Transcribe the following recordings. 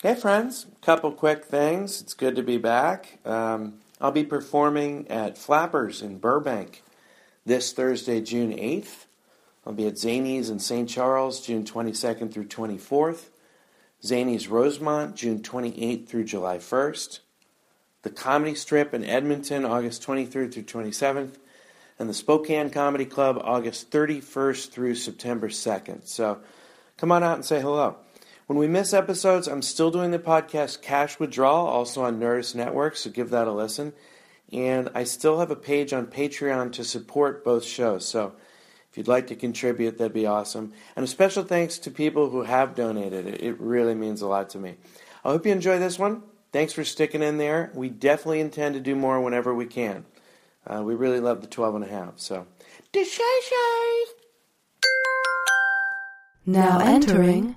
Hey, friends. Couple quick things. It's good to be back. Um, I'll be performing at Flappers in Burbank this Thursday, June 8th. I'll be at Zanies in St. Charles, June 22nd through 24th. Zanies Rosemont, June 28th through July 1st. The Comedy Strip in Edmonton, August 23rd through 27th. And the Spokane Comedy Club, August 31st through September 2nd. So come on out and say hello. When we miss episodes, I'm still doing the podcast Cash Withdrawal, also on Nerdist Network, so give that a listen. And I still have a page on Patreon to support both shows, so if you'd like to contribute, that'd be awesome. And a special thanks to people who have donated. It really means a lot to me. I hope you enjoy this one. Thanks for sticking in there. We definitely intend to do more whenever we can. Uh, we really love the 12 and a half, so. Now entering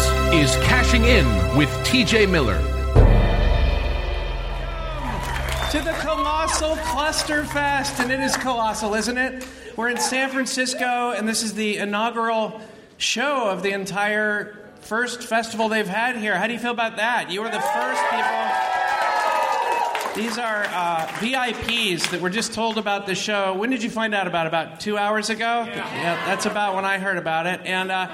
is Cashing In with TJ Miller. to the Colossal Clusterfest, and it is colossal, isn't it? We're in San Francisco, and this is the inaugural show of the entire first festival they've had here. How do you feel about that? You were the first people. These are uh, VIPs that were just told about the show. When did you find out about it? About two hours ago? Yeah, that's about when I heard about it. And uh,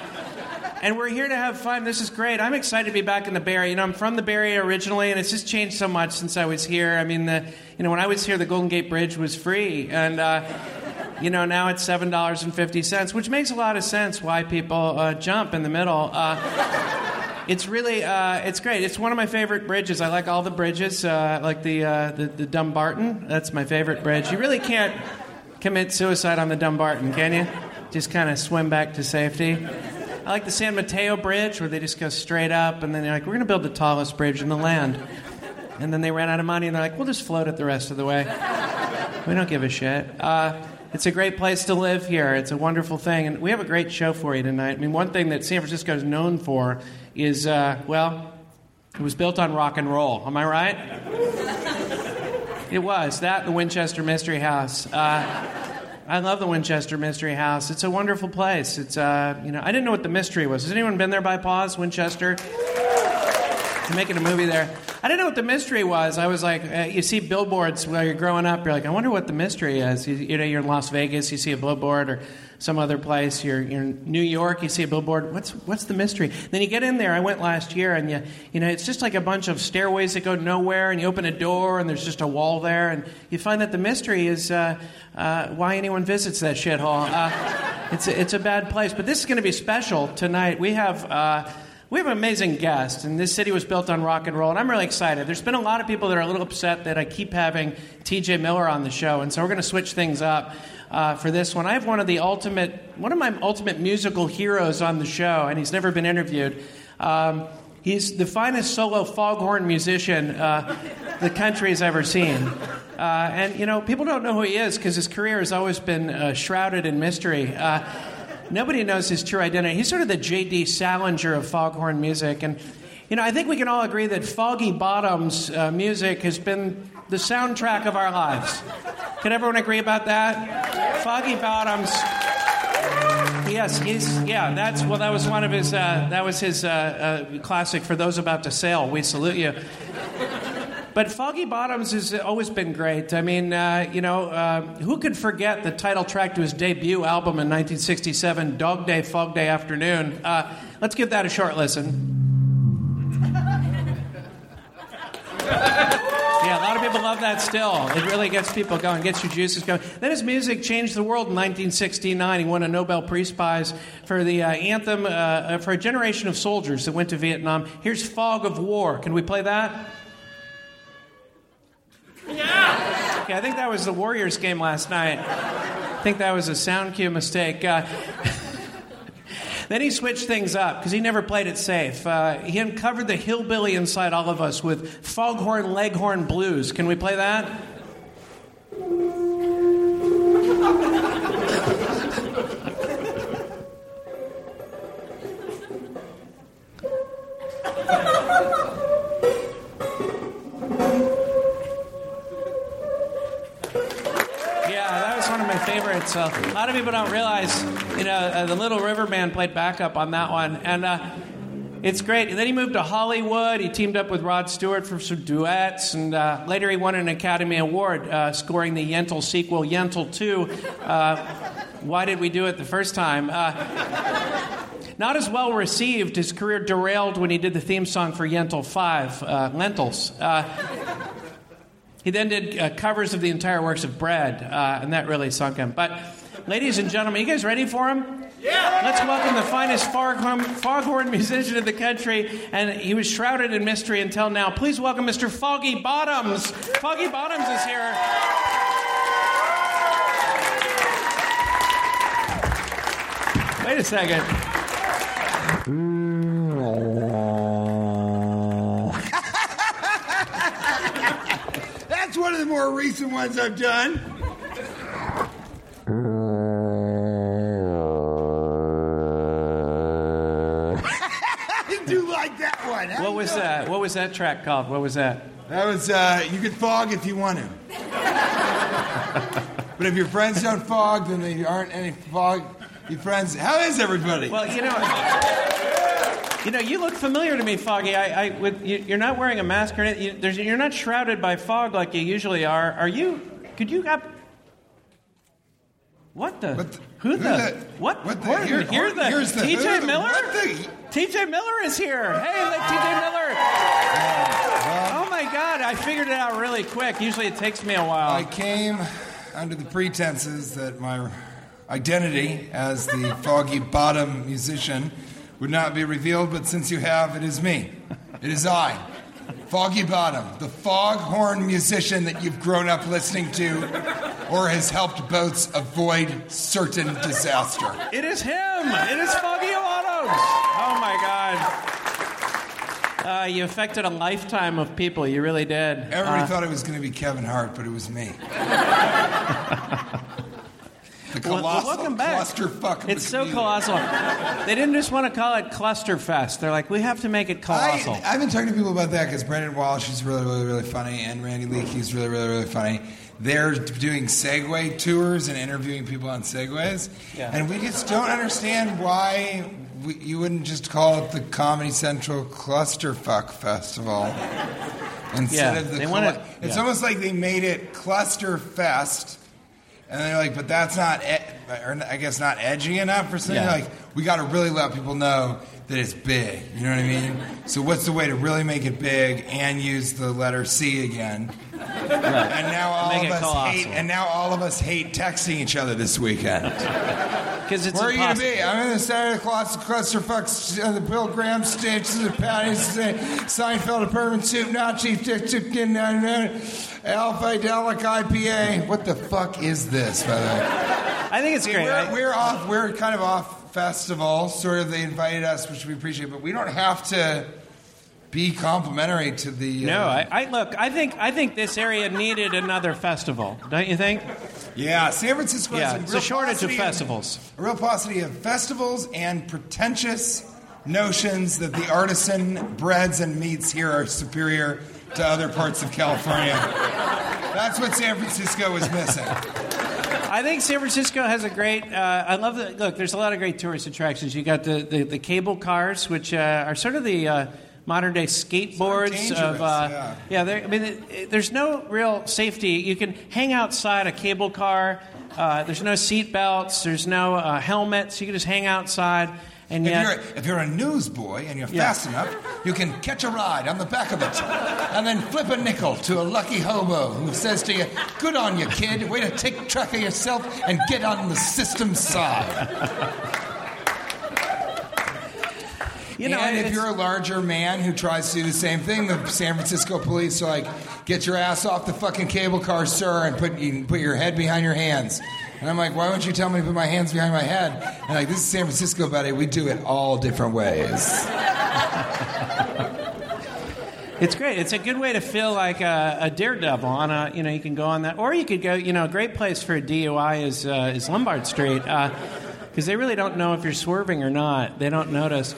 and we're here to have fun. This is great. I'm excited to be back in the Bay Area. You know, I'm from the Bay Area originally, and it's just changed so much since I was here. I mean, the you know when I was here, the Golden Gate Bridge was free, and uh, you know now it's seven dollars and fifty cents, which makes a lot of sense why people uh, jump in the middle. Uh, it's really uh, it's great. It's one of my favorite bridges. I like all the bridges. Uh, like the, uh, the the Dumbarton. That's my favorite bridge. You really can't commit suicide on the Dumbarton, can you? Just kind of swim back to safety. I like the San Mateo Bridge where they just go straight up, and then they're like, "We're going to build the tallest bridge in the land." And then they ran out of money, and they're like, "We'll just float it the rest of the way. We don't give a shit." Uh, it's a great place to live here. It's a wonderful thing, and we have a great show for you tonight. I mean, one thing that San Francisco is known for is, uh, well, it was built on rock and roll. Am I right? It was that the Winchester Mystery House. Uh, I love the Winchester Mystery House. It's a wonderful place. It's uh, you know, I didn't know what the mystery was. Has anyone been there by pause, Winchester? They're making a movie there. I didn't know what the mystery was. I was like, uh, you see billboards while you're growing up. You're like, I wonder what the mystery is. You, you know, you're in Las Vegas, you see a billboard, or some other place. You're, you're in New York, you see a billboard. What's what's the mystery? Then you get in there. I went last year, and you you know, it's just like a bunch of stairways that go nowhere, and you open a door, and there's just a wall there, and you find that the mystery is uh, uh, why anyone visits that shithole. Uh, it's a, it's a bad place, but this is going to be special tonight. We have. Uh, we have an amazing guest, and this city was built on rock and roll, and I'm really excited. There's been a lot of people that are a little upset that I keep having TJ Miller on the show, and so we're going to switch things up uh, for this one. I have one of the ultimate, one of my ultimate musical heroes on the show, and he's never been interviewed. Um, he's the finest solo foghorn musician uh, the country has ever seen. Uh, and, you know, people don't know who he is because his career has always been uh, shrouded in mystery. Uh, nobody knows his true identity. He's sort of the J.D. Salinger of foghorn music. And, you know, I think we can all agree that Foggy Bottom's uh, music has been the soundtrack of our lives. Can everyone agree about that? Foggy Bottoms. Yes, he's yeah. That's well. That was one of his. Uh, that was his uh, uh, classic. For those about to sail, we salute you. But Foggy Bottoms has always been great. I mean, uh, you know, uh, who could forget the title track to his debut album in 1967, Dog Day, Fog Day Afternoon? Uh, let's give that a short listen. Yeah, a lot of people love that still. It really gets people going, gets your juices going. Then his music changed the world in 1969. He won a Nobel Peace Prize for the uh, anthem uh, for a generation of soldiers that went to Vietnam. Here's Fog of War. Can we play that? Yeah. Okay, I think that was the Warriors game last night. I think that was a sound cue mistake. Uh, Then he switched things up because he never played it safe. Uh, he uncovered the hillbilly inside all of us with Foghorn Leghorn Blues. Can we play that? Uh, a lot of people don't realize, you know, uh, the Little River Band played backup on that one, and uh, it's great. And then he moved to Hollywood. He teamed up with Rod Stewart for some duets, and uh, later he won an Academy Award, uh, scoring the Yentl sequel, Yentl Two. Uh, why did we do it the first time? Uh, not as well received. His career derailed when he did the theme song for Yentl Five, Lentils. He then did uh, covers of the entire works of Brad, uh, and that really sunk him. But, ladies and gentlemen, you guys ready for him? Yeah! Let's welcome the finest foghorn, foghorn musician in the country, and he was shrouded in mystery until now. Please welcome Mr. Foggy Bottoms. Foggy Bottoms is here. Wait a second. That's one of the more recent ones I've done. I do like that one. How What was doing? that? What was that track called? What was that? That was, uh, you can fog if you want to. but if your friends don't fog, then there aren't any fog. Your friends, how is everybody? Well, you know, you know, you look familiar to me, Foggy. I, I with, you, you're not wearing a mask or anything. You, there's, you're not shrouded by fog like you usually are. Are you? Could you have? What the? What the- who the? the- What? what the- here- here oh, the, here's the- TJ Miller. the- TJ Miller is here. Hey, look, TJ ah. Miller. Oh my God! I figured it out really quick. Usually it takes me a while. I came under the pretenses that my identity as the foggy bottom musician would not be revealed, but since you have, it is me. It is I, Foggy Bottom, the foghorn musician that you've grown up listening to or has helped boats avoid certain disaster. It is him. It is Foggy Bottom! Oh my God. Uh, you affected a lifetime of people. You really did. Everybody Uh, thought it was going to be Kevin Hart, but it was me. the well, well, colossal welcome back. clusterfuck. It's so colossal. They didn't just want to call it Clusterfest. They're like, we have to make it colossal. I, I've been talking to people about that because Brendon Walsh is really, really, really funny, and Randy Liedtke's mm. really, really, really funny. They're doing Segway tours and interviewing people on Segways, Yeah. and we just don't understand why we, you wouldn't just call it the Comedy Central Clusterfuck Festival instead Yeah, of the. cl- wanna- it's yeah. almost like they made it Clusterfest. And they're like, but that's not, e- or I guess not edgy enough or something. Yeah. Like, we got to really let people know that it's big. You know what I mean? So, what's the way to really make it big and use the letter C again? And now all Make of us colossal. hate, and now all of us hate texting each other this weekend. Because it's Where are you going to be? I'm in the center of the cluster, clusterfuck, uh, the Bill Graham stage, the Paddy's, uh, Seinfeld, a permanent soup, not chief, dick, chicken, uh, Alpha Delic IPA. What the fuck is this, by the way? I think it's See, great. we're, I- we're off. We're kind of off festival. Sort of, they invited us, which we appreciate, but we don't have to be complimentary to the. no, uh, I, I look. I think I think this area needed another festival. Don't you think? yeah, San Francisco. Yeah, has a a shortage of festivals. a real paucity of festivals and pretentious notions that the artisan breads and meats here are superior to other parts of California. That's what San Francisco is missing. I think San Francisco has a great. Uh, I love the look. There's a lot of great tourist attractions. You got the the, the cable cars, which uh, are sort of the uh, modern day skateboards of. Uh, yeah. yeah, I mean, it, it- there's no real safety. You can hang outside a cable car. Uh, there's no seat belts. There's no uh, helmets. You can just hang outside. And If yet, you're, if you're a newsboy and you're Yeah. fast enough, you can catch a ride on the back of it and then flip a nickel to a lucky hobo who says to you, Good on you, kid. Way to take track of yourself and get on the system's side. you know, and if you're a larger man who tries to do the same thing, the San Francisco police are like, Get your ass off the fucking cable car, sir, and put, you, put your head behind your hands. And I'm like, why won't you tell me to put my hands behind my head? And like, this is San Francisco, buddy. We do it all different ways. It's great. It's a good way to feel like a, a daredevil. On a, you know, you can go on that, or you could go. You know, a great place for a DUI is uh, is Lombard Street because they really don't know if you're swerving or not. They don't notice.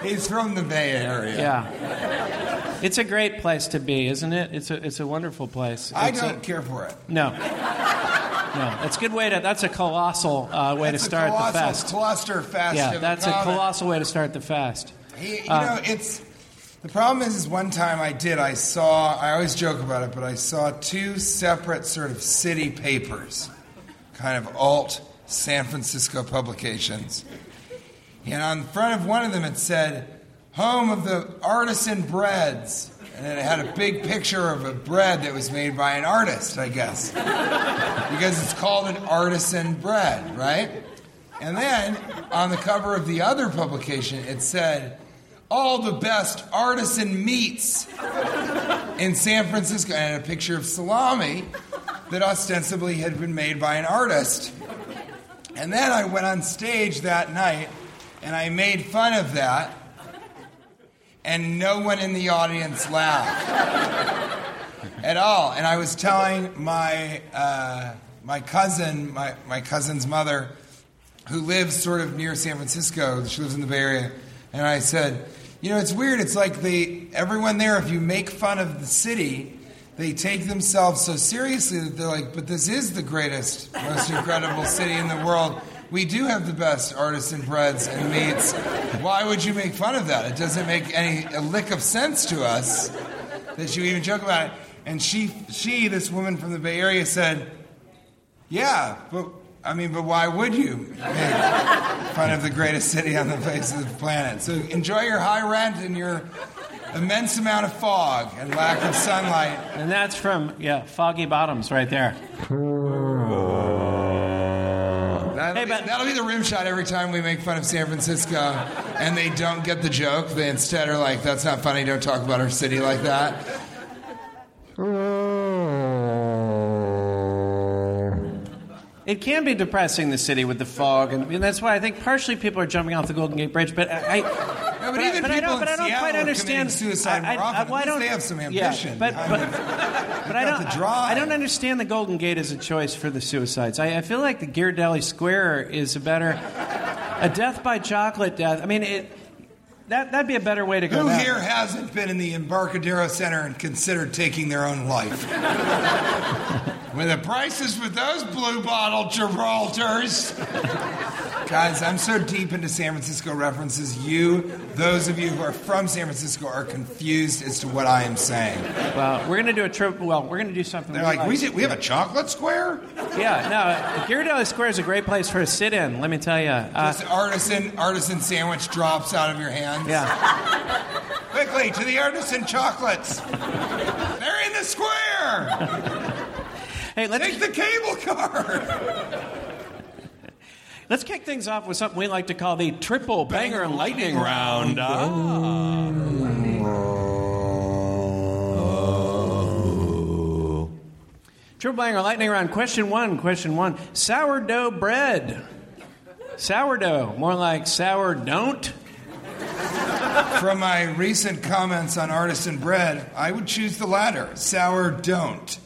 He's from the Bay Area. Yeah, it's a great place to be, isn't it? It's a it's a wonderful place. I It's a- don't care for it. no. No, that's a good way to. That's a colossal uh, way That's to start a the fest. cluster fest. Yeah, that's a colossal way to start the fest. He, you Uh, know, it's the problem is, is one time I did. I saw. I always joke about it, but I saw two separate sort of city papers, kind of alt San Francisco publications, and on the front of one of them it said, "Home of the artisan breads." And then it had a big picture of a bread that was made by an artist, I guess. because it's called an artisan bread, right? And then on the cover of the other publication, it said, All the best artisan meats in San Francisco, and a picture of salami that ostensibly had been made by an artist. And then I went on stage that night and I made fun of that, and no one in the audience laughed at all. And I was telling my uh, my cousin, my, my cousin's mother, who lives sort of near San Francisco. She lives in the Bay Area, and I said, you know, it's weird. It's like they everyone there. If you make fun of the city. They take themselves so seriously that they're like, but this is the greatest, most incredible city in the world. We do have the best artisan breads and meats. Why would you make fun of that? It doesn't make any a lick of sense to us that you even joke about it. And she, she, this woman from the Bay Area, said, "Yeah, but I mean, but why would you make fun of the greatest city on the face of the planet? So enjoy your high rent and your immense amount of fog and lack of sunlight." And that's from yeah, Foggy Bottoms right there. That'll, Hey, be, but- that'll be the rim shot every time we make fun of San Francisco, and they don't get the joke. They instead are like, "That's not funny. Don't talk about our city like that." It can be depressing the city with the fog, and, and that's why I think partially people are jumping off the Golden Gate Bridge. But I, I but but, I- even but I people don't, in but I don't quite understand suicide I, often. Well, I don't, they have some yeah, ambition but behind but, but I don't. I don't understand the Golden Gate as a choice for the suicides. I, I feel like the Ghirardelli Square is a better a death by chocolate death. I mean it. That that'd be a better way to go. Who down. here hasn't been in the Embarcadero Center and considered taking their own life? With the prices for those blue bottle Gibraltars. Guys, I'm so deep into San Francisco references. You, those of you who are from San Francisco, are confused as to what I am saying. Well, we're gonna do a trip. Well, we're gonna do something. They're we like, we, we have a chocolate square? Yeah, no, Ghirardelli Square is a great place for a sit-in. Let me tell you. Uh, This artisan artisan sandwich drops out of your hands. yeah. Quickly to the artisan chocolates. They're in the square. Hey, let's Take the cable car. let's kick things off with something we like to call the triple banger lightning round. Ah. Triple banger lightning round. Question one. Question one. Sourdough bread. Sourdough. More like sour don't. From my recent comments on artisan bread, I would choose the latter. Sour don't.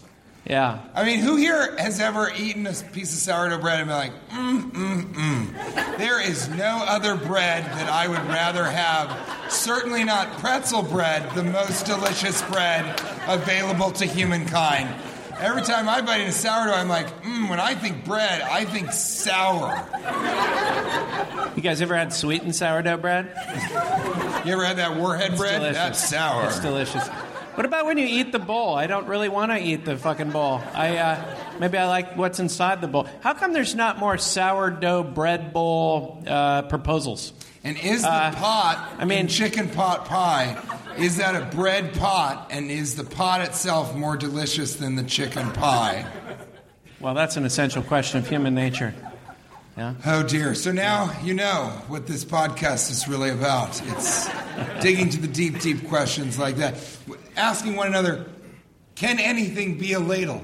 Yeah. I mean, who here has ever eaten a piece of sourdough bread and been like, mm, mm, mm? There is no other bread that I would rather have. Certainly not pretzel bread, the most delicious bread available to humankind. Every time I bite into sourdough, I'm like, mm, when I think bread, I think sour. You guys ever had sweetened sourdough bread? You ever had that warhead bread? delicious. That's sour. It's delicious. What about when you eat the bowl? I don't really want to eat the fucking bowl. I uh, maybe I like what's inside the bowl. How come there's not more sourdough bread bowl uh, proposals? And is the Uh, pot, I mean- chicken pot pie, is that a bread pot? And is the pot itself more delicious than the chicken pie? Well, that's an essential question of human nature. Yeah. Oh dear. So now you know what this podcast is really about. It's digging to the deep, deep questions like that. Asking one another, can anything be a ladle?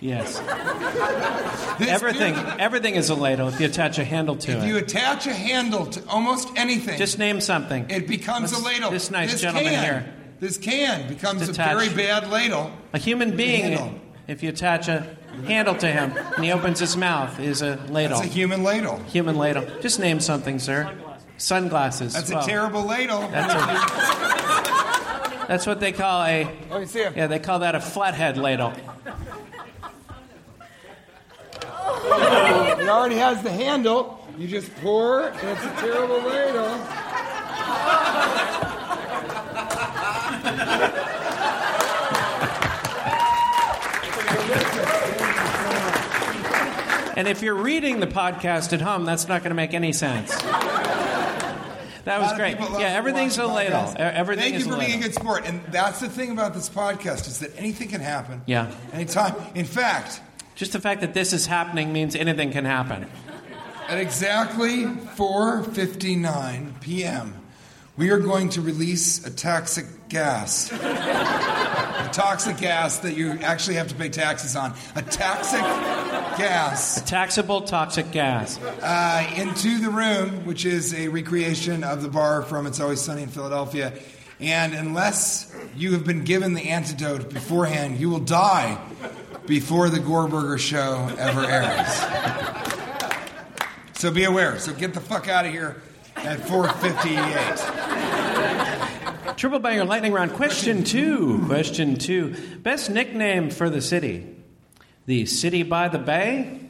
Yes. Everything, everything is a ladle if you attach a handle to If it. If you attach a handle to almost anything, Just name something. it becomes Let's- a ladle. This nice this gentleman can, here. This can becomes a very bad ladle. A human being, if you attach a handle to him and he opens his mouth, is a ladle. That's a human ladle. human ladle. Just name something, sir. Sunglasses. That's Well, a terrible ladle. That's, a, that's what they call a. Oh, Me see it. Yeah, they call that a flathead ladle. It already has the handle. You just pour, and it's a terrible ladle. And if you're reading the podcast at home, that's not going to make any sense. That was great. Yeah, everything's a ladle. Everything Thank is you for being a good sport. And that's the thing about this podcast is that anything can happen. Yeah. Anytime. In fact, Just the fact that this is happening means anything can happen. at exactly 4:59 p.m., we are going to release a toxic gas. a toxic gas that you actually have to pay taxes on. A toxic gas A Taxable toxic gas. uh, into the room, which is a recreation of the bar from It's Always Sunny in Philadelphia. And unless you have been given the antidote beforehand, you will die before the Gorburger show ever airs. so be aware. So get the fuck out of here at 4:58. Triple banger lightning round. Question two. Question two. Best nickname for the city: the city by the bay,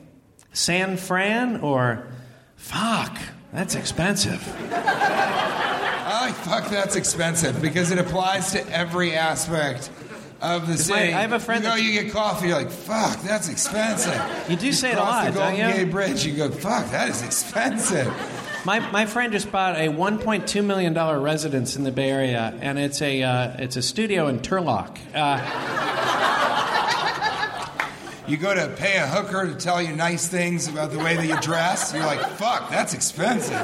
San Fran, or fuck? That's expensive. Oh, fuck, that's expensive because it applies to every aspect of the city. I have a friend You know, you get coffee, you're like, fuck, that's expensive. You do say it a lot, the Golden you? Gate Bridge, you go, fuck, that is expensive. My, my friend just bought a 1.2 million dollar residence in the Bay Area, and it's a uh, it's a studio in Turlock. Uh, You go to pay a hooker to tell you nice things about the way that you dress, you're like, fuck, that's expensive.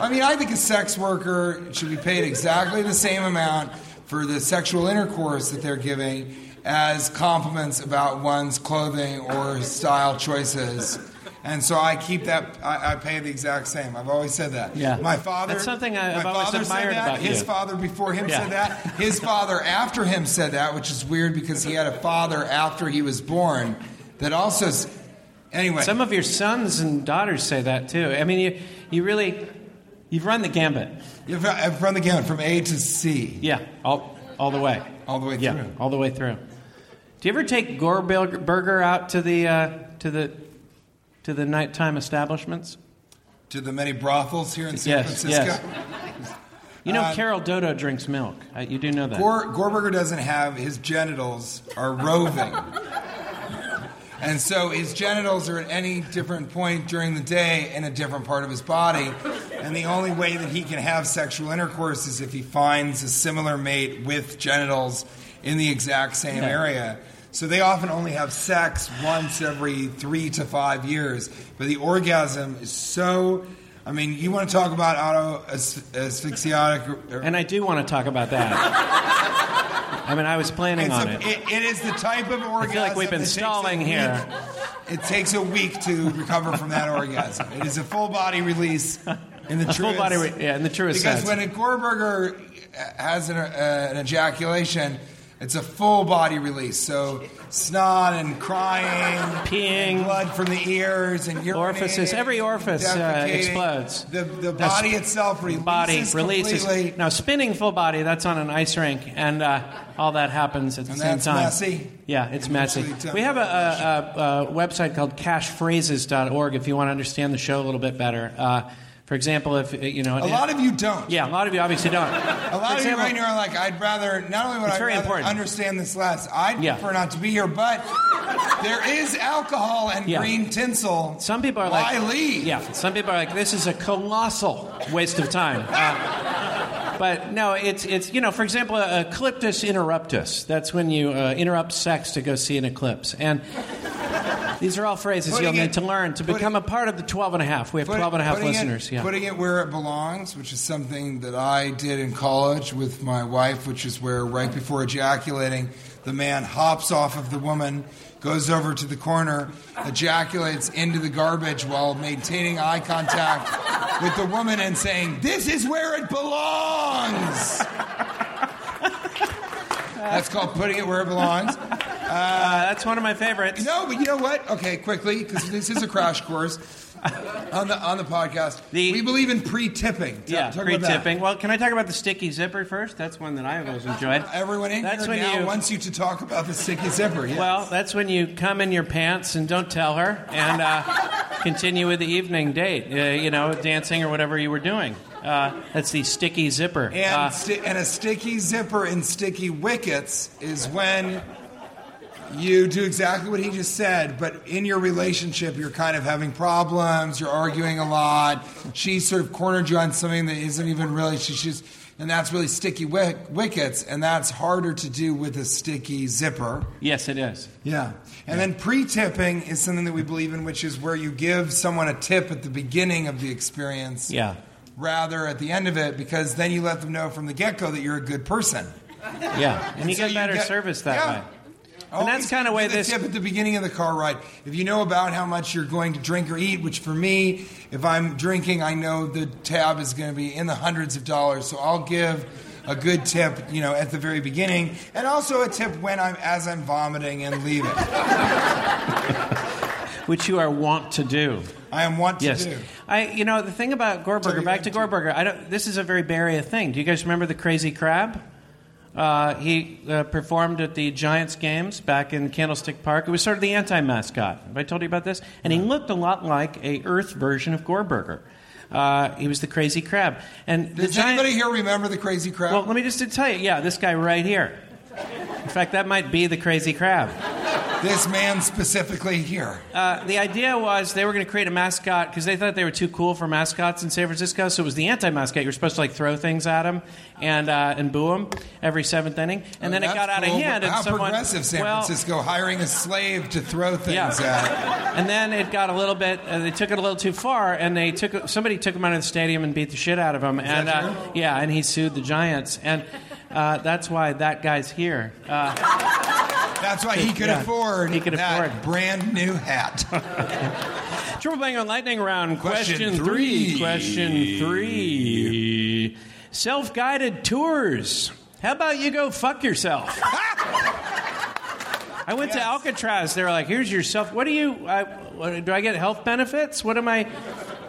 I mean, I think a sex worker should be paid exactly the same amount for the sexual intercourse that they're giving as compliments about one's clothing or style choices. And so I keep that. I, I pay the exact same. I've always said that. Yeah. My father. That's something I- my I've always father admired said that. about His you. father before him Yeah. said that. His father after him said that, which is weird because he had a father after he was born that also. s- Anyway, some of your sons and daughters say that too. I mean, you you really you've run the gambit. You've- I've run the gamut from A to C, Yeah, all all the way. all the way Yeah, through. all the way through. Do you ever take Gorburger out to the uh, to the to the nighttime establishments? To the many brothels here in San Yes, Francisco. yes. You know, Uh, Carol Doda drinks milk. Uh, you do know that. Gore, Gorburger doesn't have his genitals are roving. And so his genitals are at any different point during the day in a different part of his body. And the only way that he can have sexual intercourse is if he finds a similar mate with genitals in the exact same Yeah. area. So they often only have sex once every three to five years. But the orgasm is so. I mean, you want to talk about auto asphyxiotic. or- and I do want to talk about that. I mean, I was planning on a- it. it- it is the type of orgasm. I feel like we've been that takes a stalling here. It takes a week to recover from that orgasm. It is a full body release in the A full truest- body, re- yeah, in the truest Because sense. when a Gorburger has an, uh, an ejaculation, it's a full body release. So snot and crying, Peeing. blood from the ears, and urinating, Orifices, every orifice, uh, explodes. The, the body itself releases body releases. completely. Now, spinning full body, that's on an ice rink, and uh, all that happens at the And same time. messy? Yeah, it's messy. We have a, a, a, a website called cashphrases.org if you want to understand the show a little bit better. Uh, for example, if you know, A lot of you don't. yeah, a lot of you obviously don't. A lot of you right now are like, I'd rather not only would I rather important. understand this less, I'd Yeah. prefer not to be here, but there is alcohol and Yeah. green tinsel. Some people are Why like, leave? yeah. Some people are like, this is a colossal waste of time. Uh, but no, it's it's you know, for example, a ecliptus interruptus. That's when you uh, interrupt sex to go see an eclipse, and These are all phrases you'll it- need to learn to become a part of the 12 and a half. We have Put- 12 and a half listeners. It, yeah. Putting it where it belongs, which is something that I did in college with my wife, which is where right before ejaculating, the man hops off of the woman, goes over to the corner, ejaculates into the garbage while maintaining eye contact with the woman and saying, This is where it belongs. That's called putting it where it belongs. Uh, that's one of my favorites. No, but you know what? Okay, quickly, because this is a crash course on the on the podcast. The- we believe in pre-tipping. Talk- Yeah, talk pre about that. tipping. Well, can I talk about the sticky zipper first? That's one that I have always enjoyed. Everyone in That's here when now you- wants you to talk about the sticky zipper. Yes. Well, that's when you come in your pants and don't tell her and uh, continue with the evening date, uh, you know, dancing or whatever you were doing. Uh, that's the sticky zipper. and Uh, sti- and a sticky zipper and sticky wickets is when you do exactly what he just said, but in your relationship, you're kind of having problems, you're arguing a lot. She sort of cornered you on something that isn't even really, she's just, and that's really sticky wick, wickets, and that's harder to do with a sticky zipper. yes, it is. Yeah. And then pre tipping is something that we believe in, which is where you give someone a tip at the beginning of the experience Yeah. rather at the end of it, because then you let them know from the get go that you're a good person. Yeah. And you so get better service that way. And that's kinda way the this- tip at the beginning of the car ride. If you know about how much you're going to drink or eat, which for me, if I'm drinking, I know the tab is going to be in the hundreds of dollars. So I'll give a good tip, you know, at the very beginning, and also a tip when I'm as I'm vomiting and leaving. Which you are wont to do. I am want to Yes. do. I, you know, the thing about Gorburger, you back to Gorburger, I don't, this is a very Bay Area thing. Do you guys remember the Crazy Crab? Uh, he uh, performed at the Giants games back in Candlestick Park. It was sort of the anti mascot. Have I told you about this? And he looked a lot like a Earth version of Gorburger. Uh, he was the Crazy Crab. And the Does Giant- anybody here remember the crazy crab? Well, let me just tell you. Yeah, this guy right here. In fact, that might be the Crazy Crab. this man specifically here. Uh, the idea was they were going to create a mascot because they thought they were too cool for mascots in San Francisco. So it was the anti-mascot. You were supposed to like throw things at him and uh, and boo him every seventh inning, and then it got out of hand. And How someone, progressive San well, Francisco hiring a slave to throw things Yeah. at. And then it got a little bit. Uh, they took it a little too far, and they took somebody took him out of the stadium and beat the shit out of him. and that uh, yeah, and he sued the Giants, and uh, that's why that guy's here. Uh, That's why he could Yeah, afford he could that afford. brand new hat. Triple bang on lightning round. Question Question, three. three. Question three. Self guided tours. How about you go fuck yourself? I went to Alcatraz. They were like, "Here's your self. What do you? I, what, do I get health benefits? What am I?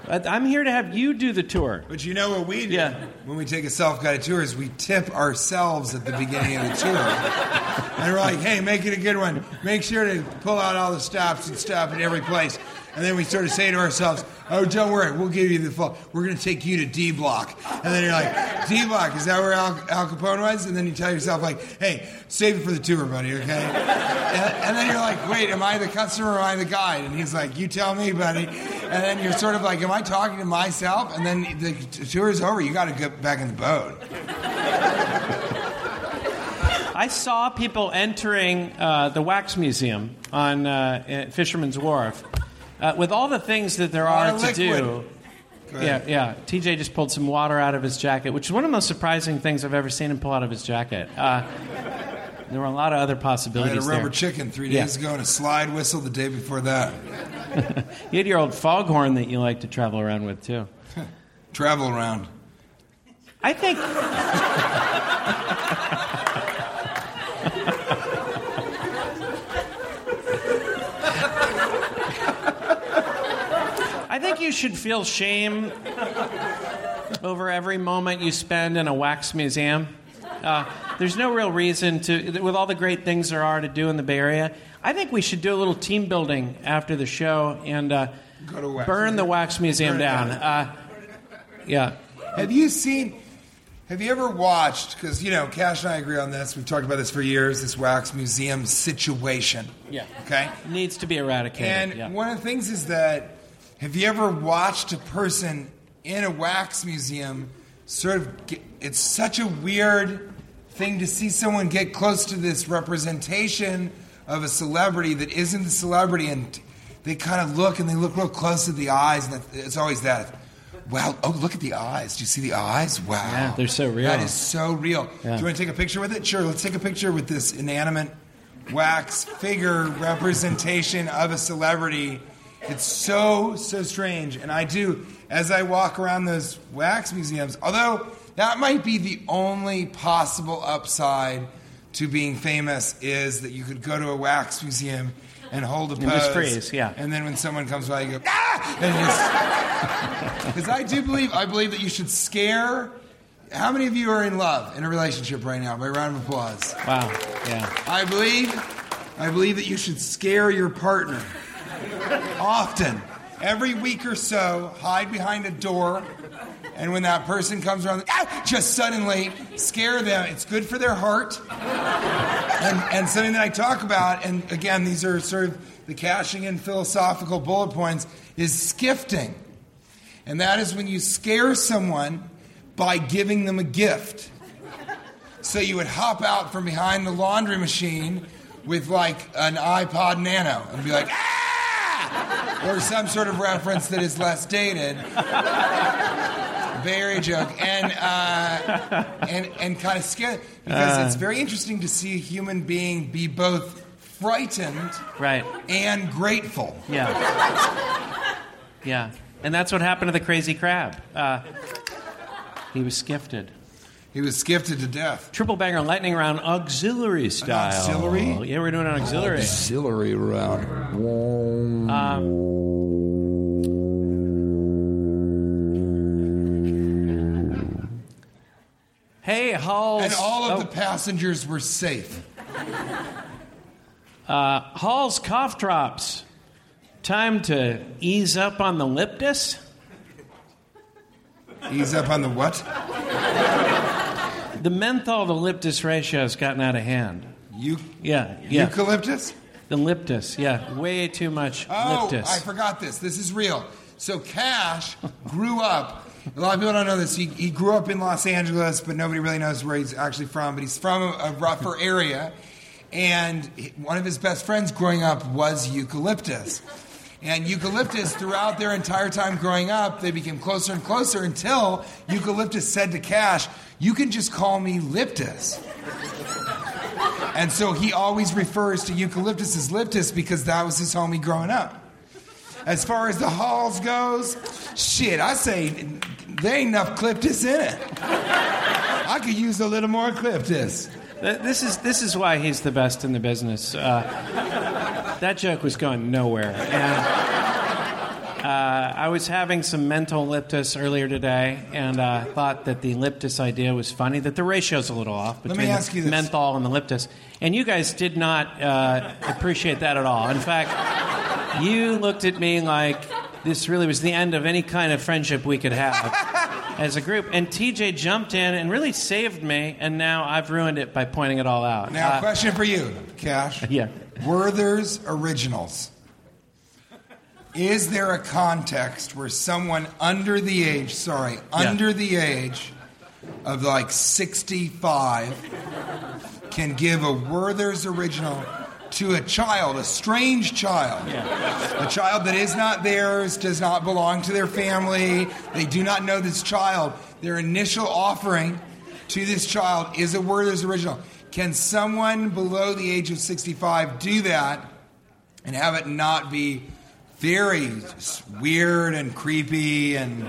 I'm here to have you do the tour." But you know what we do Yeah. when we take a self-guided tour is we tip ourselves at the beginning of the tour, and we're like, "Hey, make it a good one. Make sure to pull out all the stops and stop at every place." And then we sort of say to ourselves, "Oh, don't worry, we'll give you the full. We're going to take you to D Block." And then you're like, "D Block, is that where Al, Al Capone was?" And then you tell yourself, like, "Hey, save it for the tour, buddy, okay?" And, and then you're like, "Wait, am I the customer or am I the guide?" And he's like, "You tell me, buddy." And then you're sort of like, "Am I talking to myself?" And then the tour is over. You got to get back in the boat. I saw people entering uh, the wax museum on uh, Fisherman's Wharf uh, with all the things that there are to do. Yeah, yeah. TJ just pulled some water out of his jacket, which is one of the most surprising things I've ever seen him pull out of his jacket. Uh, there were a lot of other I possibilities had a rubber there. chicken three days ago and a slide whistle the day before that. You had your old foghorn that you like to travel around with too. Travel around. I think. think you should feel shame over every moment you spend in a wax museum. Uh, there's no real reason to, with all the great things there are to do in the Bay Area. I think we should do a little team building after the show and uh, Go to wax burn the wax museum down. Uh, yeah. Have you seen? Have you ever watched? Because you know, Cash and I agree on this. We've talked about this for years. This wax museum situation. Yeah. Okay. Needs to be eradicated. And yeah. one of the things is that have you ever watched a person in a wax museum sort of get, it's such a weird thing to see someone get close to this representation of a celebrity that isn't the celebrity and they kind of look and they look real close at the eyes, and it's always that. Wow! Oh, look at the eyes. Do you see the eyes? Wow! Yeah, they're so real. That is so real. Yeah. Do you want to take a picture with it? Sure. Let's take a picture with this inanimate wax figure representation of a celebrity. It's so so strange, and I do as I walk around those wax museums. Although that might be the only possible upside to being famous is that you could go to a wax museum and hold a pose. And just freeze, yeah. And then when someone comes by, you go, ah! Because I do believe, I believe that you should scare. How many of you are in love in a relationship right now? By round of applause. Wow. Yeah. I believe, I believe that you should scare your partner often. Every week or so, hide behind a door, and when that person comes around, ah, just suddenly scare them. It's good for their heart. And, and something that I talk about, and again, these are sort of the cashing in philosophical bullet points, is skifting. And that is when you scare someone by giving them a gift. So you would hop out from behind the laundry machine with like an iPod Nano and be like, ah! Or some sort of reference that is less dated. Very joke. And, uh, and, and kind of scare because it's very interesting to see a human being be both frightened Right. and grateful. Yeah. Yeah. And that's what happened to the crazy crab. Uh, he was skifted. He was gifted to death. Triple banger lightning round auxiliary style. auxiliary? Yeah, we're doing an auxiliary. Auxiliary round. Hey, Halls. And all of oh, the passengers were safe. uh, Hall's cough drops. Time to ease up on the Liptus. Ease up on the what? The menthol to Liptus ratio has gotten out of hand. Eu- Yeah, yeah. Eucalyptus? the Liptus, yeah. Way too much Oh. I forgot this. This is real. So Cash grew up. A lot of people don't know this. He, he grew up in Los Angeles, but nobody really knows where he's actually from. But he's from a, a rougher area, and one of his best friends growing up was Eucalyptus. And Eucalyptus, throughout their entire time growing up, they became closer and closer until Eucalyptus said to Cash, "You can just call me Liptus." And so he always refers to Eucalyptus as Liptus because that was his homie growing up. As far as the halls goes, shit, I say there ain't enough Cliptus in it. I could use a little more Cliptus. This is this is why he's the best in the business. Uh, that joke was going nowhere. And, uh, I was having some mentholiptus earlier today, and uh, thought that the liptus idea was funny. That the ratio's a little off me between ask you this. menthol and the liptus, and you guys did not uh, appreciate that at all. In fact, you looked at me like this really was the end of any kind of friendship we could have as a group. And TJ jumped in and really saved me, and now I've ruined it by pointing it all out. Now, Uh, question for you, Cash. yeah. Werther's Originals. Is there a context where someone under the age, sorry, under the age of like 65 can give a Werther's Original to a child, a strange child? A child that is not theirs, does not belong to their family, they do not know this child. Their initial offering to this child is a Werther's Original. Can someone below the age of 65 do that and have it not be very weird and creepy and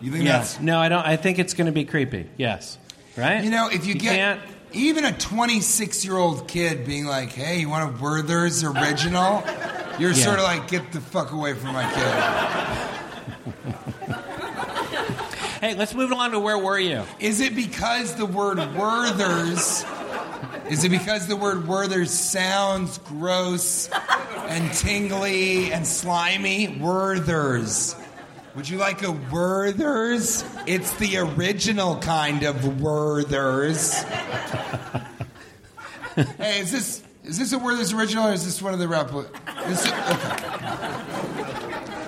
you think Yes. that's No, I don't. I think it's going to be creepy. Yes. Right. you know if you, get can't. even a 26 year old kid being like hey you want a werther's original you're Yeah. sort of like get the fuck away from my kid Hey, let's move along to where were you? Is it because the word Werther's? Is it because the word Werther's sounds gross and tingly and slimy? Werther's. Would you like a Werther's? It's the original kind of Werther's. hey, is this is this a Werther's original or is this one of the replicas? Okay.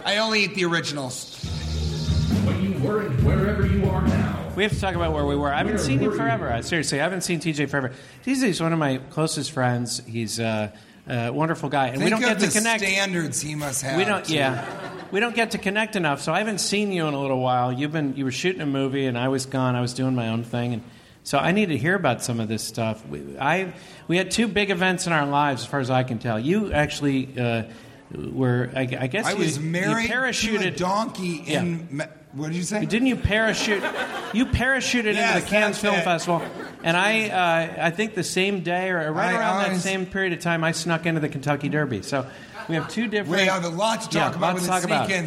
I only eat the originals. What you were wherever you are now. We have to talk about where we were. I haven't seen you forever. I, seriously, I haven't seen TJ forever. TJ's one of my closest friends. He's uh, uh, wonderful guy, and Think we don't get the to connect. standards he must have. We don't. to- Yeah, we don't get to connect enough. So I haven't seen you in a little while. You've been you were shooting a movie, and I was gone. I was doing my own thing, and so I need to hear about some of this stuff. We, I we had two big events in our lives, as far as I can tell. You actually uh, were. I, I guess I you, was married you to a parachuted. donkey in. Ma- What did you say? Didn't you parachute? You parachuted Yes, into the Cannes Film it. Festival, and I, uh, I think the same day or right I around that same period of time, I snuck into the Kentucky Derby. So we have two different. We have a lot to talk Yeah, about with the talk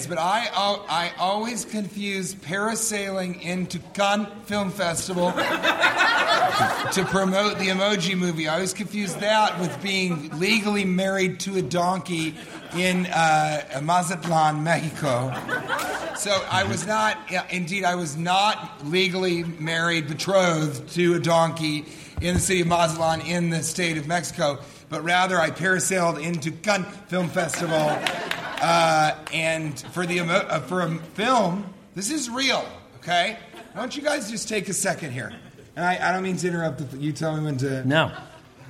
but I, I always confuse parasailing into Cannes Film Festival to promote the Emoji Movie. I always confuse that with being legally married to a donkey in uh, Mazatlan, Mexico. So I was not, yeah, indeed, I was not legally married, betrothed to a donkey in the city of Mazatlan in the state of Mexico, but rather I parasailed into Cannes Film Festival, uh, and for the uh, for a film, this is real, okay? Why don't you guys just take a second here? And I, I don't mean to interrupt. The, you tell me when to. No,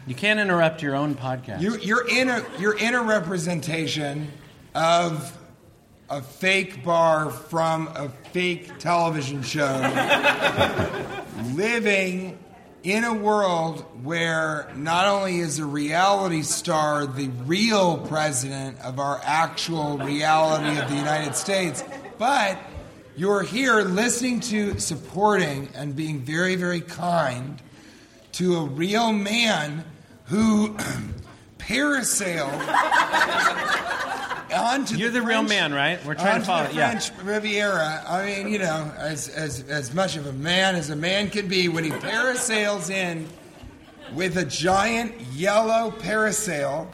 you can't interrupt your own podcast. You, you're in a you're in a representation of a fake bar from a fake television show, living in a world where not only is a reality star the real president of our actual reality of the United States, but you're here listening to, supporting, and being very, very kind to a real man who parasailed onto You're the real French- man, right? We're trying to follow- the yeah. Riviera. I mean, you know, as, as, as much of a man as a man can be when he parasails in with a giant yellow parasail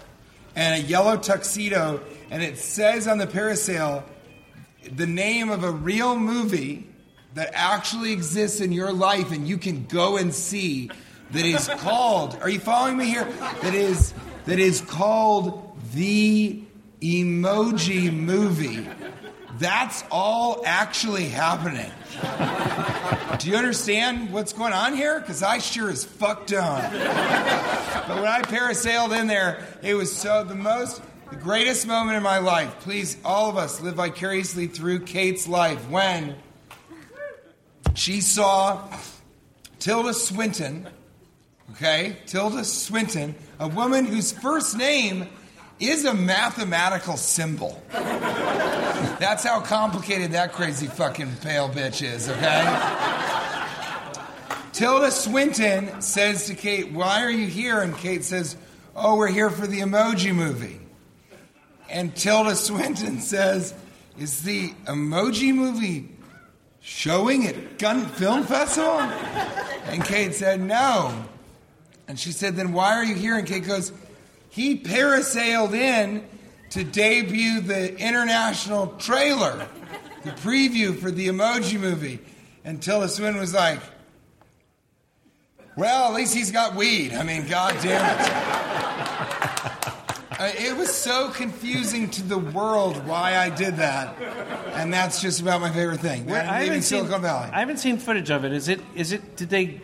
and a yellow tuxedo, and it says on the parasail the name of a real movie that actually exists in your life and you can go and see that is called are you following me here that is that is called the emoji movie. That's all actually happening. Do you understand what's going on here? Because i sure as fuck don't. But when I parasailed in there, it was so the most, the greatest moment in my life. Please, all of us live vicariously through Kate's life. When she saw Tilda Swinton, okay, Tilda Swinton, a woman whose first name is a mathematical symbol. That's how complicated that crazy fucking pale bitch is, okay? Tilda Swinton says to Kate, Why are you here? And Kate says, Oh, we're here for the emoji movie. And Tilda Swinton says, Is the emoji movie showing at Cannes Film Festival? And Kate said, No. And she said, Then why are you here? And Kate goes, He parasailed in to debut the international trailer, the preview for the emoji movie. And Tilda Swinton was like, well, at least he's got weed. I mean, god damn it. Uh, it was so confusing to the world why I did that. And that's just about my favorite thing. I haven't seen. Silicon Valley. I haven't seen footage of it. Is it? Is it? Did they?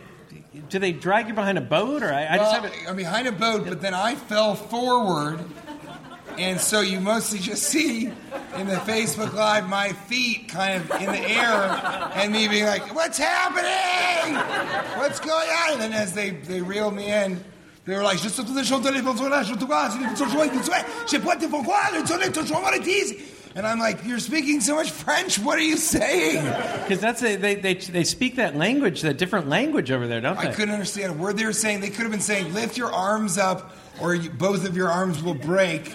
Do they drag you behind a boat, or I, I just haven't. I'm behind a boat, but then I fell forward. And so you mostly just see in the Facebook Live my feet kind of in the air and me being like, What's happening? What's going on? And then as they, they reeled me in, they were like, Je suis chanteur les personnages, je te vois, je te joins, je te joins, je sais pas te pourquoi, je te te joins, what it is. And I'm like, You're speaking so much French, what are you saying? Because that's a, they, they they speak that language, that different language over there, don't they? I couldn't understand a word they were saying. They could have been saying, lift your arms up or you, both of your arms will break.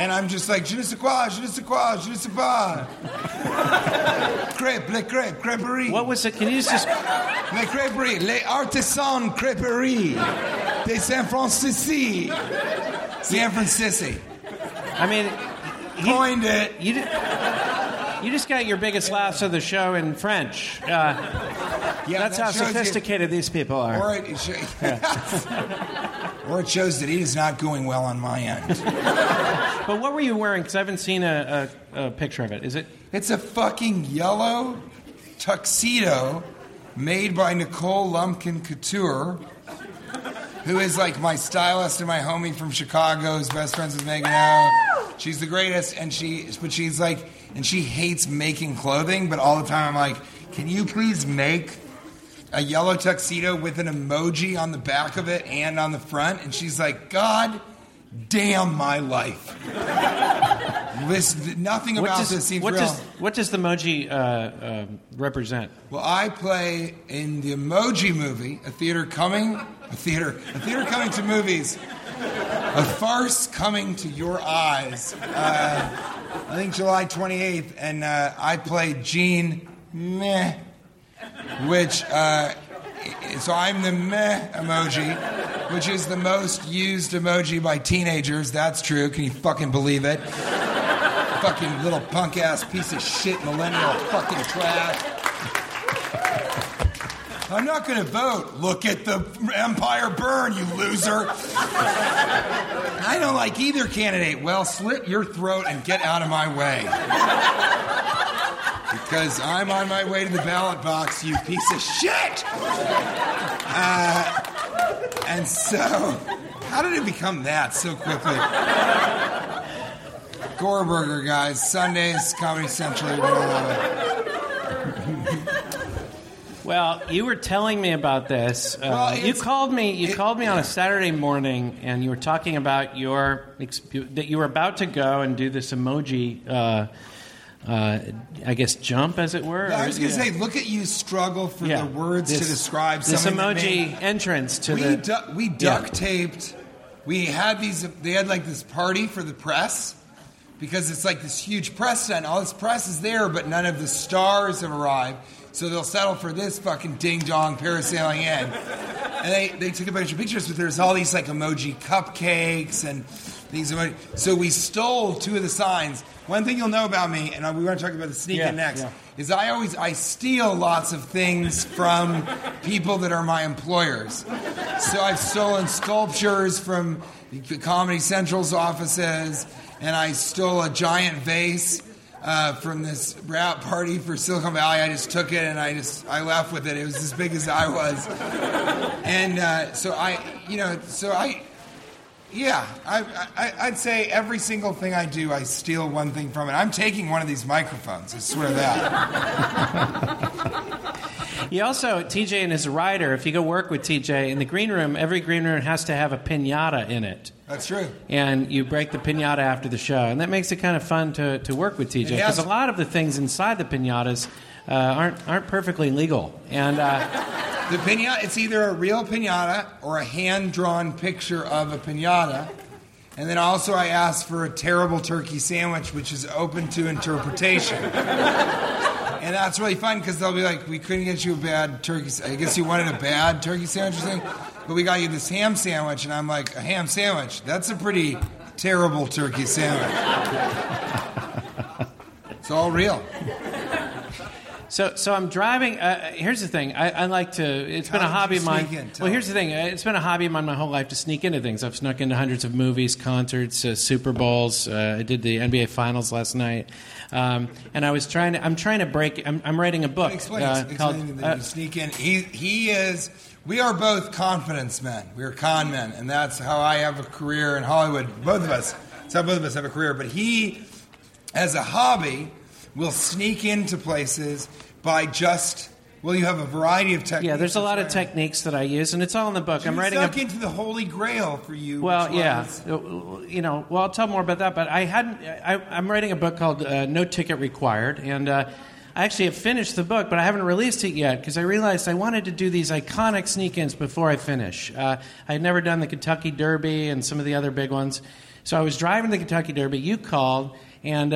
And I'm just like, je ne sais quoi, je ne sais quoi, je ne sais pas. Crêpe, les crêpes, crêperie. What was it? Can you just? Les crêperies, les artisans crêperie de San Francisco. San Francisco. I mean, Coined it. you you just got your biggest laughs of the show in French. Uh, Yeah, that's that how shows you- sophisticated these people are. Or it, sho- or it shows that it is not going well on my end. But what were you wearing? Because I haven't seen a, a, a picture of it. Is it? It's a fucking yellow tuxedo made by Nicole Lumpkin Couture, who is like my stylist and my homie from Chicago, who's best friends with Megan O. She's the greatest, and she, but she's like, and she hates making clothing, but all the time I'm like, can you please make a yellow tuxedo with an emoji on the back of it and on the front? And she's like, God damn my life. this, nothing What about does, this seems what real. does what does the emoji uh, um represent? Well, I play in the Emoji Movie, a theater coming, a theater, a theater coming to movies, a farce coming to your eyes. Uh, I think July 28th, and uh, I play Gene Meh, which, uh, so I'm the Meh emoji, which is the most used emoji by teenagers. That's true. Can you fucking believe it? fucking little punk ass piece of shit millennial fucking trash. I'm not going to vote. Look at the empire burn, you loser. I don't like either candidate. Well, slit your throat and get out of my way. Because I'm on my way to the ballot box, you piece of shit. Uh, and so, how did it become that so quickly? Gorburger, guys. Sundays, Comedy Central. You're gonna love it. Well, you were telling me about this. Uh, Well, you called me. You it- called me on a Saturday morning, and you were talking about your that you were about to go and do this emoji. Uh, uh, I guess jump, as it were. I was going to say, look at you struggle for Yeah. the words This- to describe this emoji made- entrance to we the. du- we duct taped. We had these. They had like this party for the press because it's like this huge press tent. All this press is there, but none of the stars have arrived. So they'll settle for this fucking ding dong parasailing in. And they, they took a bunch of pictures, but there's all these like emoji cupcakes and these emoji. So we stole two of the signs. One thing you'll know about me, and we want to talk about the sneak Yeah, next, yeah. is I always I steal lots of things from people that are my employers. So I've stolen sculptures from Comedy Central's offices, and I stole a giant vase uh, from this rap party for Silicon Valley. I just took it and I just I left with it. It was as big as I was, and uh, so I, you know, so I. Yeah, I, I, I'd say every single thing I do, I steal one thing from it. I'm taking one of these microphones. I swear that. He also TJ and his writer. If you go work with TJ in the green room, every green room has to have a pinata in it. That's true. and you break the pinata after the show, and that makes it kind of fun to, to work with TJ because a lot of the things inside the pinatas uh, aren't aren't perfectly legal, and uh, The pinata, it's either a real pinata or a hand drawn picture of a pinata. And then also, I asked for a terrible turkey sandwich, which is open to interpretation. and that's really fun because they'll be like, we couldn't get you a bad turkey. I guess you wanted a bad turkey sandwich or something, but we got you this ham sandwich. And I'm like, a ham sandwich? That's a pretty terrible turkey sandwich. it's all real. So so I'm driving. Uh, here's the thing: I, I like to. It's been a hobby of mine. in? Well, here's the thing: uh, it's been a hobby of mine my whole life to sneak into things. I've snuck into hundreds of movies, concerts, uh, Super Bowls. Uh, I did the NBA Finals last night, um, and I was trying to. I'm trying to break. I'm, I'm writing a book Explain, uh, explain called. that uh, you sneak in. He, he is. We are both confidence men. We are con men, and that's how I have a career in Hollywood. Both of us. That's how both of us have a career. But he, as a hobby, will sneak into places by just. Well, you have a variety of techniques. yeah, there's a lot of techniques that I use, and it's all in the book. I'm writing a snuck into the Holy Grail for you. Well, yeah, was- Uh, you know. Well, I'll tell more about that. But I hadn't. I, I'm writing a book called uh, No Ticket Required, and uh, I actually have finished the book, but I haven't released it yet because I realized I wanted to do these iconic sneak-ins before I finish. Uh, I had never done the Kentucky Derby and some of the other big ones, so I was driving the Kentucky Derby. You called, and.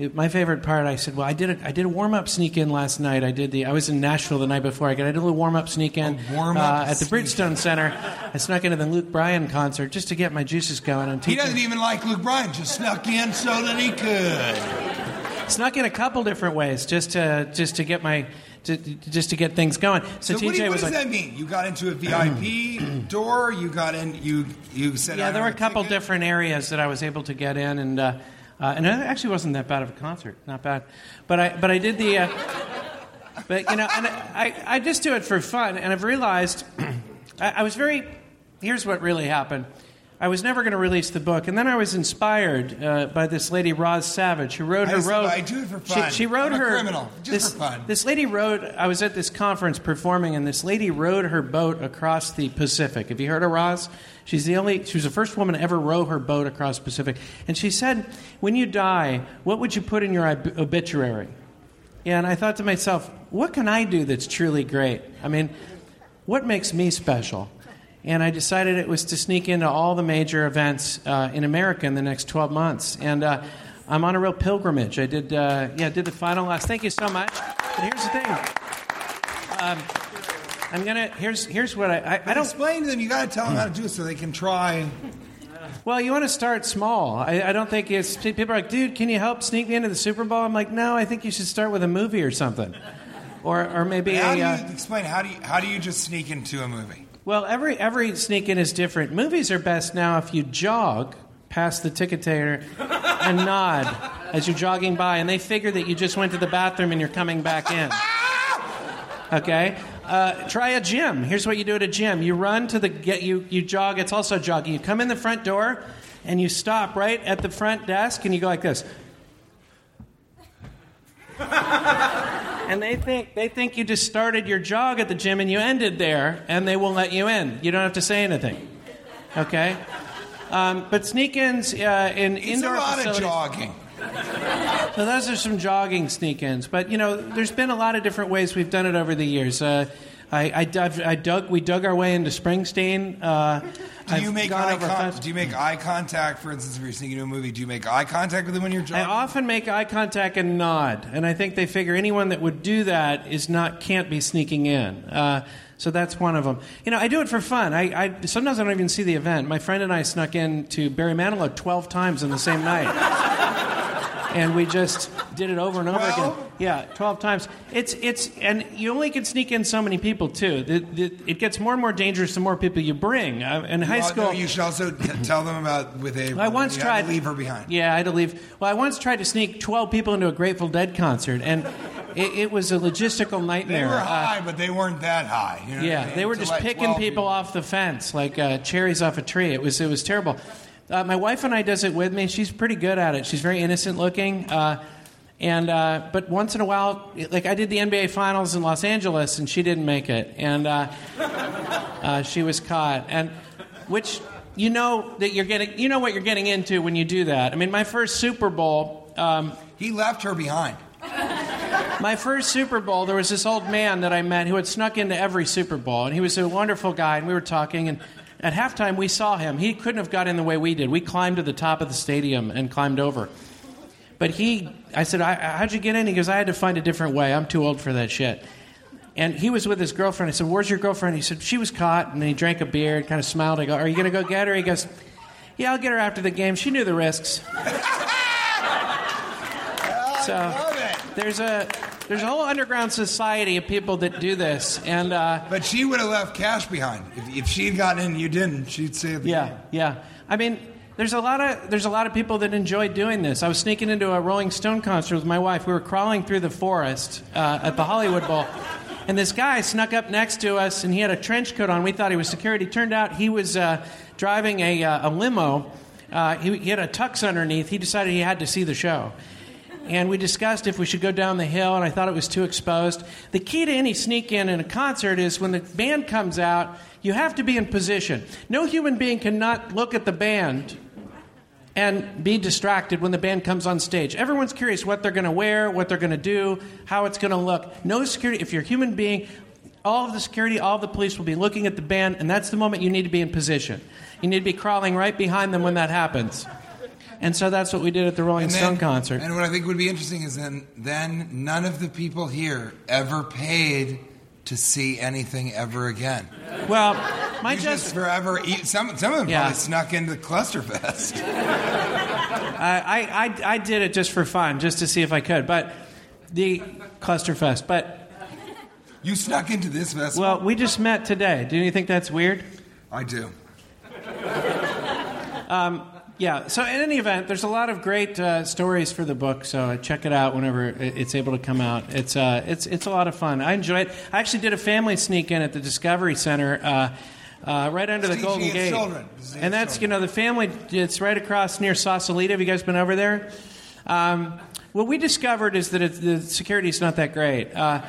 It- my favorite part, I said, "Well, I did a, I did a warm up sneak in last night. I did the I was in Nashville the night before. I got I did a little warm up sneak in uh, at the. Bridgestone Center. I snuck into the Luke Bryan concert just to get my juices going. And he doesn't even like Luke Bryan. Just snuck in so that he could. snuck in a couple different ways just to just to get my to, just to get things going. So, So TJ what, do you- what does like, that mean? You got into a VIP door. You got in. You you said. yeah, there were a couple ticket? different areas that I was able to get in, and uh, uh, and it actually wasn't that bad of a concert, not bad. But I but I did the. Uh, but you know, and I, I just do it for fun, and I've realized I, I was very here's what really happened. I was never going to release the book, and then I was inspired uh, by this lady, Roz Savage, who wrote I her wrote. I do it for fun. She, she wrote I'm a her criminal, just this, for fun. This lady rowed. I was at this conference performing, and this lady rowed her boat across the Pacific. Have you heard of Roz? She's the only. She was the first woman to ever row her boat across the Pacific. And she said, "When you die, what would you put in your ob- obituary?" And I thought to myself, what can I do that's truly great? I mean, what makes me special? And I decided it was to sneak into all the major events uh, in America in the next 12 months. And uh, I'm on a real pilgrimage. I did, uh, yeah, did the final last. Thank you so much. But here's the thing. Um, I'm gonna. Here's here's what I I, I don't. Explain to them. You got to tell them how to do it so they can try. Well, you want to start small. I, I don't think it's. People are like, dude, can you help sneak me into the Super Bowl? I'm like, no, I think you should start with a movie or something, or or maybe How a. do you uh, explain? How do you how do you just sneak into a movie? Well, every every sneak in is different. Movies are best now if you jog past the ticket taker and nod as you're jogging by, and they figure that you just went to the bathroom and you're coming back in. Okay. Uh, try a gym. Here's what you do at a gym: you run to the get you you jog. It's also jogging. You come in the front door, and you stop right at the front desk, and you go like this. and they think they think you just started your jog at the gym and you ended there, and they will let you in. You don't have to say anything. Okay. Um, but sneak-ins uh, in It's indoor a lot facilities. of jogging. So those are some jogging sneak-ins. But you know, there's been a lot of different ways we've done it over the years. Uh, I, I, dug, I dug, we dug our way into Springsteen. Uh, Do you I've make eye over con- Do you make eye contact? For instance, if you're sneaking into a movie, do you make eye contact with them when you're I jogging? often make eye contact and nod, and I think they figure anyone that would do that is not can't be sneaking in. Uh, so that's one of them. You know, I do it for fun. I, I sometimes I don't even see the event. My friend and I snuck in to Barry Manilow twelve times in the same night. And we just did it over and over again. Yeah, twelve times. It's it's and you only can sneak in so many people too. The, the, it gets more and more dangerous the more people you bring. Uh, in high Well, school, no, you should also t- tell them about with a. I once tried to leave her behind. Yeah, I had to leave. Well, I once tried to sneak twelve people into a Grateful Dead concert, and it, it was a logistical nightmare. They were Uh, high, but they weren't that high. You know what I yeah, mean? they were just let picking 12 people off the fence like uh, cherries off a tree. It was it was terrible. Uh, my wife and I does it with me. She's pretty good at it. She's very innocent looking. Uh, and uh, but once in a while, like I did the NBA Finals in Los Angeles, and she didn't make it, and uh, uh, she was caught. And which you know that you're getting, you know what you're getting into when you do that. I mean, my first Super Bowl. Um, He left her behind. my first Super Bowl, there was this old man that I met who had snuck into every Super Bowl, and he was a wonderful guy. And we were talking, and at halftime we saw him. He couldn't have got in the way we did. We climbed to the top of the stadium and climbed over. But he, I said, I, "How'd you get in?" He goes, "I had to find a different way. I'm too old for that shit." And he was with his girlfriend. I said, "Where's your girlfriend?" He said, "She was caught." And then he drank a beer and kind of smiled. I go, "Are you going to go get her?" He goes, "Yeah, I'll get her after the game. She knew the risks." so Love it. there's a there's a whole underground society of people that do this, and uh, But she would have left cash behind. If, if she had gotten in and you didn't, she'd say, yeah, yeah. I mean, there's a lot of there's a lot of people that enjoy doing this. I was sneaking into a Rolling Stone concert with my wife. We were crawling through the forest uh, at the Hollywood Bowl. And this guy snuck up next to us, and he had a trench coat on. We thought he was security. Turned out he was uh, driving a, uh, a limo. Uh, he, he had a tux underneath. He decided he had to see the show. And we discussed if we should go down the hill, and I thought it was too exposed. The key to any sneak in in a concert is when the band comes out, you have to be in position. No human being cannot look at the band and be distracted when the band comes on stage. Everyone's curious what they're going to wear, what they're going to do, how it's going to look. No security. If you're a human being, all of the security, all of the police will be looking at the band, and that's the moment you need to be in position. You need to be crawling right behind them when that happens. And so that's what we did at the Rolling Stone concert. And what I think would be interesting is then, then none of the people here ever paid to see anything ever again. Well, my You just just forever eat. Some some of them Yeah. probably snuck into Clusterfest. I, I, I did it just for fun, just to see if I could. But the Clusterfest. But You snuck into this festival. well, we just met today. Do you think that's weird? I do. Um, Yeah. So in any event, there's a lot of great uh, stories for the book. So check it out whenever it's able to come out. It's uh, it's it's a lot of fun. I enjoy it. I actually did a family sneak in at the Discovery Center. Uh, uh, right under the Golden Gate. children. And that's, you know, the family, it's right across near Sausalito. Have you guys been over there? Um, what we discovered is that the security is not that great. Uh,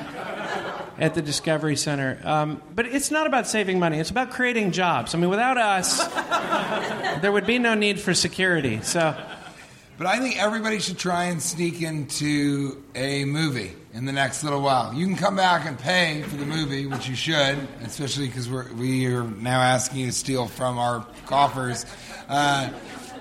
at the Discovery Center. Um, but it's not about saving money, it's about creating jobs. I mean, without us, there would be no need for security. So, But I think everybody should try and sneak into a movie in the next little while. You can come back and pay for the movie, which you should, especially because we are now asking you to steal from our coffers. Uh,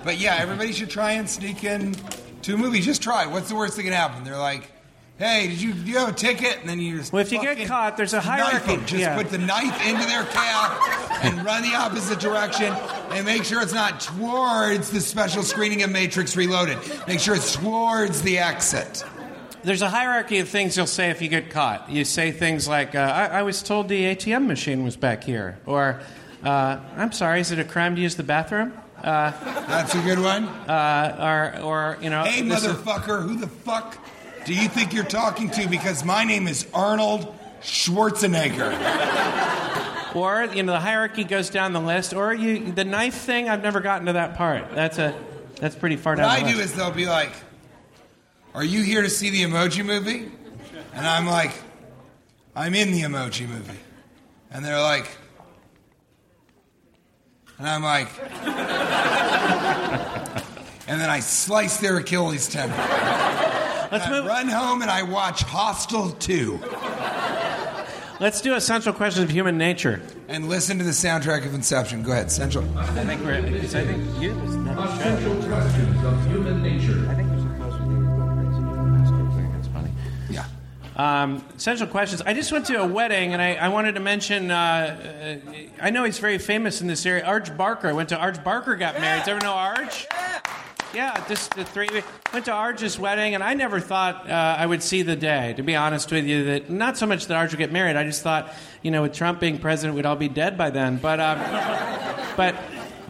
but yeah, everybody should try and sneak in to a movie. Just try. What's the worst that can happen? They're like. Hey, did you do you have a ticket? And then you just Well, if you get caught, there's a hierarchy. Just Yeah. put the knife into their cap and run the opposite direction and make sure it's not towards the special screening of Matrix Reloaded. Make sure it's towards the exit. there's a hierarchy of things you'll say if you get caught. You say things like, uh, I, I was told the ATM machine was back here. Or, uh, I'm sorry, is it a crime to use the bathroom? Uh, That's a good one. uh, or, or, you know. Hey, is- motherfucker, who the fuck do you think you're talking to? Because my name is Arnold Schwarzenegger. Or you know the hierarchy goes down the list. Or you the knife thing. I've never gotten to that part. That's a that's pretty far What down. What I do is they'll be like, Are you here to see the emoji movie? And I'm like, I'm in the emoji movie. And they're like, and I'm like, and then I slice their Achilles tendon. let's And I move. run home and I watch Hostel 2 Let's do essential questions of human nature. and listen to the soundtrack of Inception. Go ahead, Central. I think we're. because I think you. a show. Essential questions of human nature. I think Um, essential questions. I just went to a wedding, and I, I wanted to mention. Uh, uh, I know he's very famous in this area. Arj Barker. I went to Arj Barker. Got married. Does everyone know Arj? Yeah, Yeah, just the three. Went to Arj's wedding, and I never thought uh, I would see the day. To be honest with you, that not so much that Arj would get married. I just thought, you know, with Trump being president, we'd all be dead by then. But, um, but.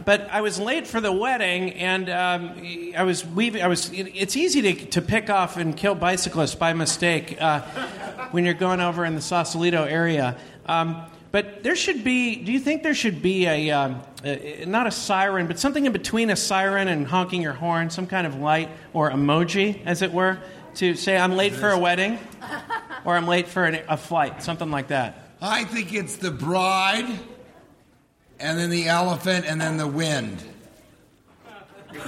But I was late for the wedding, and um, I was weaving. I was. It's easy to, to pick off and kill bicyclists by mistake uh, when you're going over in the Sausalito area. Um, but there should be. Do you think there should be a, um, a not a siren, but something in between a siren and honking your horn, some kind of light or emoji, as it were, to say I'm late for a wedding, or I'm late for an, a flight, something like that. I think it's the bride, and then the elephant, and then the wind.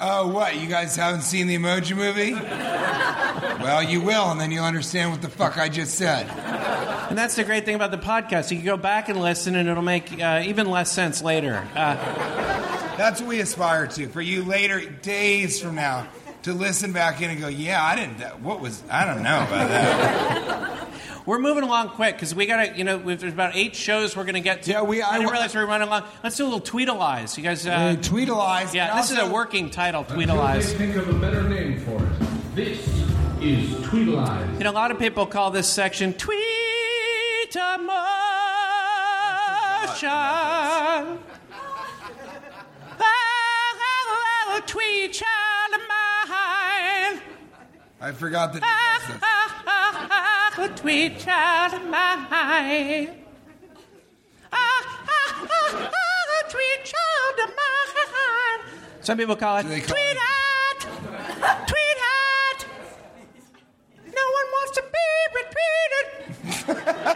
oh, what? You guys haven't seen the emoji movie? Well, you will, and then you'll understand what the fuck I just said. And that's the great thing about the podcast. You can go back and listen, and it'll make uh, even less sense later. Uh, That's what we aspire to. For you later, days from now, to listen back in and go, yeah, I didn't, what was, I don't know about that. we're moving along quick because we got to, you know, there's about eight shows we're going to get to. Yeah, we- I I didn't realize we were running along. Let's do a little Tweedleize. You guys. Uh, Tweedleize. yeah, this is a working title, Until they Tweedleize. think of a better name for it. This is Tweedleize. You know, a lot of people call this section Tweet Emotion. Oh, tweet child of mine. I forgot that he does this. Tweet child of mine. Ah, ah, ah, ah, tweet child of mine. Some people call it tweet hat. Tweet hat. No one wants to be retweeted. Ah,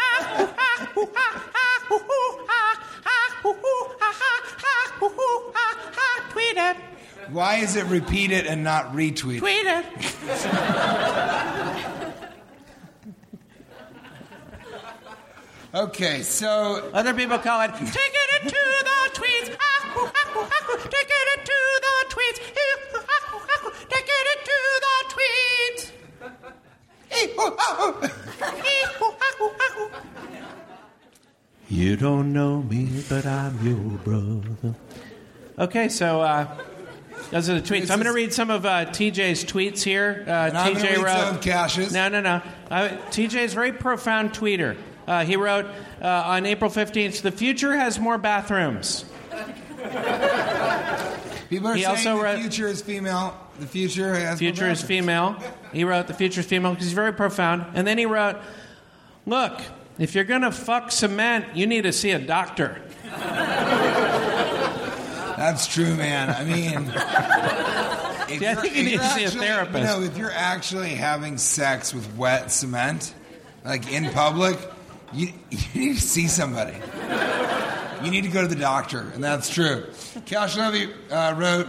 ah, ooh, ah, ah, ooh, ooh, ah, ah, ooh, ooh, ah, ah, ah, ooh, ooh, ah, ah, tweet it. Why is it repeated and not retweeted? Tweet Okay, so Other people call it taking it to the tweets. Taking it to the tweets. Taking it to the tweets. You don't know me, but I'm your brother. Okay, so uh, those are the tweets. I'm going to read some of uh, TJ's tweets here. Uh, And I'm TJ gonna read wrote. some of Cash's. No, no, no. Uh, TJ is a very profound tweeter. Uh, he wrote uh, on April 15th, "The future has more bathrooms." people are He saying also the wrote- future is female. The future has Future is female. He wrote, "The future is female" because he's very profound. And then he wrote, "Look, If you're gonna fuck cement, you need to see a doctor. That's true, man. I mean, if Yeah, I think you need to see a therapist. You know, if you're actually having sex with wet cement, like in public, you, you need to see somebody. You need to go to the doctor, and that's true. Cash Levy uh, wrote,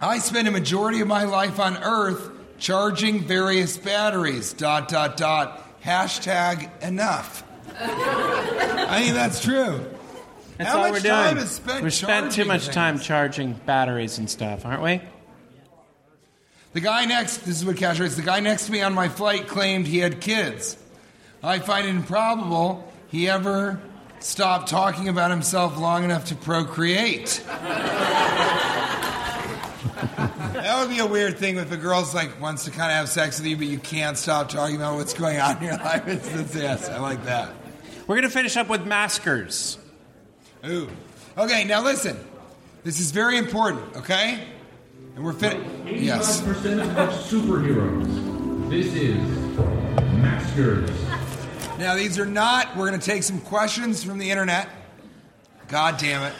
"I spend a majority of my life on Earth charging various batteries." Dot dot dot. Hashtag enough. I mean, that's true. That's How all much we're time doing. is spent We're spent too charging much time charging batteries and stuff, aren't we? The guy next, this is what Cash writes, the guy next to me on my flight claimed he had kids. I find it improbable he ever stopped talking about himself long enough to procreate. that would be a weird thing if a girl's like wants to kind of have sex with you, but you can't stop talking about what's going on in your life. It's, it's, yes, I like that. We're gonna finish up with maskers. Ooh. Okay, now listen. This is very important, okay? And we're fit. Yes. 85% of superheroes. This is Maskers. Now, these are not, we're going to take some questions from the internet. God damn it.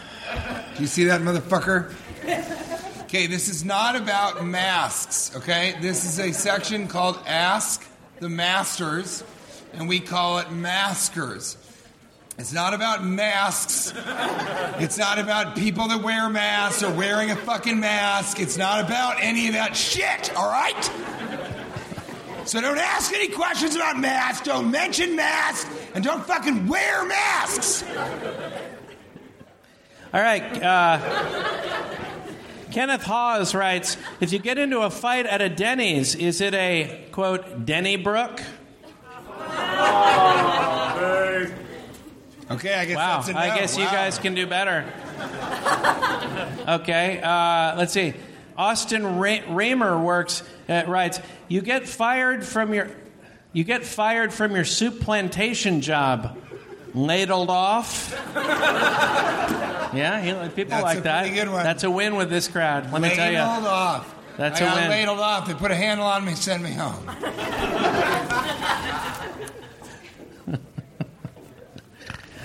Do you see that, motherfucker? Okay, this is not about masks, okay? This is a section called Ask the Masters, and we call it Maskers. It's not about masks. It's not about people that wear masks or wearing a fucking mask. It's not about any of that shit, all right? So don't ask any questions about masks, don't mention masks, and don't fucking wear masks. All right. Uh, Kenneth Hawes writes If you get into a fight at a Denny's, is it a, quote, Denny Brook? Okay, I guess Wow. no. I guess you guys can do better. okay. Uh, let's see. Austin Ra- Raymer works, uh, writes You get fired from your. You get fired from your soup plantation job. Ladled off. yeah, he, people That's like a that. pretty good one. That's a win with this crowd. Let me tell you. Ladled off. That's I a got win. ladled off. They put a handle on me, send me home.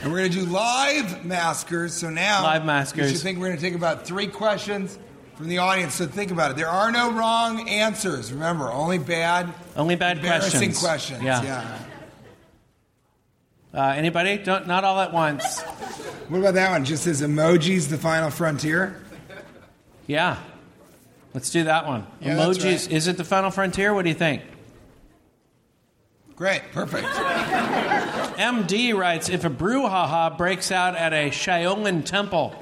and we're going to do live maskers. So now, Live maskers. You should think we're going to take about three questions from the audience. So think about it. There are no wrong answers. Remember, only bad, Only bad embarrassing questions. questions. Yeah. yeah. Uh, anybody? Don't, not all at once. What about that one? Just as emojis, the final frontier. Yeah. Let's do that one. Yeah, Emojis. right. Is it the final frontier? What do you think? Great, perfect. MD writes If a brouhaha breaks out at a Shaolin temple,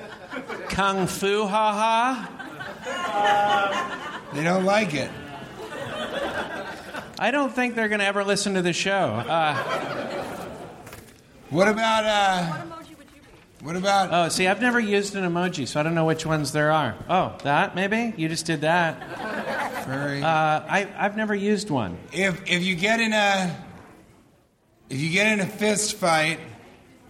Kung Fu haha? They don't like it. I don't think they're going to ever listen to the show. Uh, What about uh? What about oh, see, I've never used an emoji, so I don't know which ones there are. Oh, that maybe? You just did that. very? Uh, I, I've never used one. if if you get in a if you get in a fist fight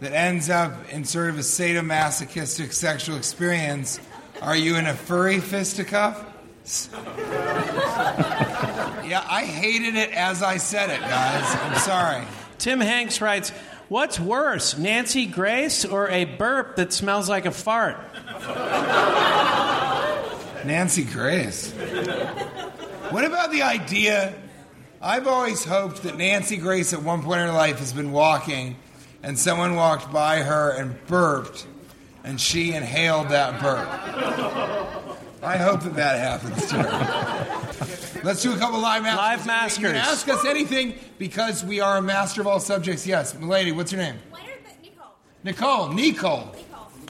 that ends up in sort of a sadomasochistic sexual experience, are you in a furry fisticuff? yeah, I hated it as I said it, guys. I'm sorry. Tim Hanks writes What's worse, Nancy Grace or a burp that smells like a fart? Nancy Grace. What about the idea? I've always hoped that Nancy Grace at one point in her life has been walking and someone walked by her and burped and she inhaled that burp. I hope that that happens to her. Let's do a couple live maskers. Live You can maskers. ask us anything because we are a master of all subjects. Yes, lady, what's your name? Nicole. Nicole. Nicole.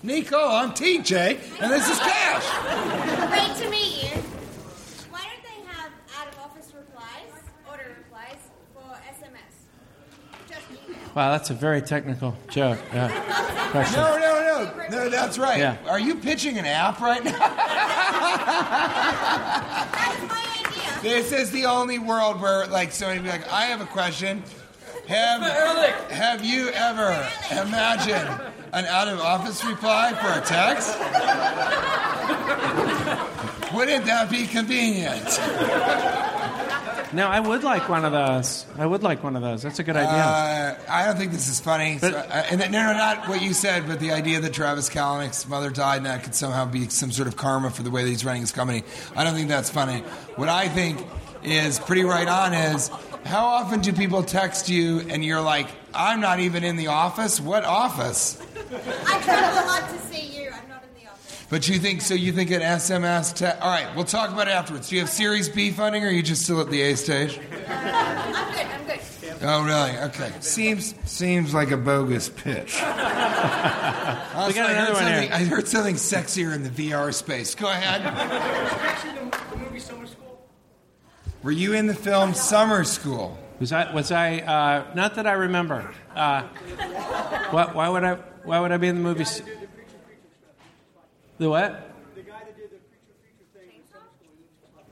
Nicole, I'm TJ, and this is Cash. Great to meet you. Why don't they have out of office replies, order replies for SMS? Just email. Wow, that's a very technical joke. Yeah. Question. No, no, no, no. That's right. Yeah. Are you pitching an app right now? That's my idea. This is the only world where, like, somebody be like, "I have a question. Have Have you ever imagined an out of office reply for a text? Wouldn't that be convenient?" No, I would like one of those. I would like one of those. That's a good idea. Uh, I don't think this is funny. So, uh, and that- no, no, not what you said, but the idea that Travis Kalanick's mother died and that could somehow be some sort of karma for the way that he's running his company. I don't think that's funny. What I think is pretty right on is how often do people text you and you're like, I'm not even in the office? What office? I travel a lot to see you. I'm not in the office. But you think so? You think an SMS? Te- All right, we'll talk about it afterwards. Do you have Series B funding, or are you just still at the A stage? I'm good. I'm good. Oh, really? Okay. Seems seems like a bogus pitch. Also, We got I, another heard one here. something, I heard something sexier in the VR space. Go ahead. Were you in the film Summer School? Was I? Was I? Uh, not that I remember. Uh, what, why would I? Why would I be in the movie? S- The what?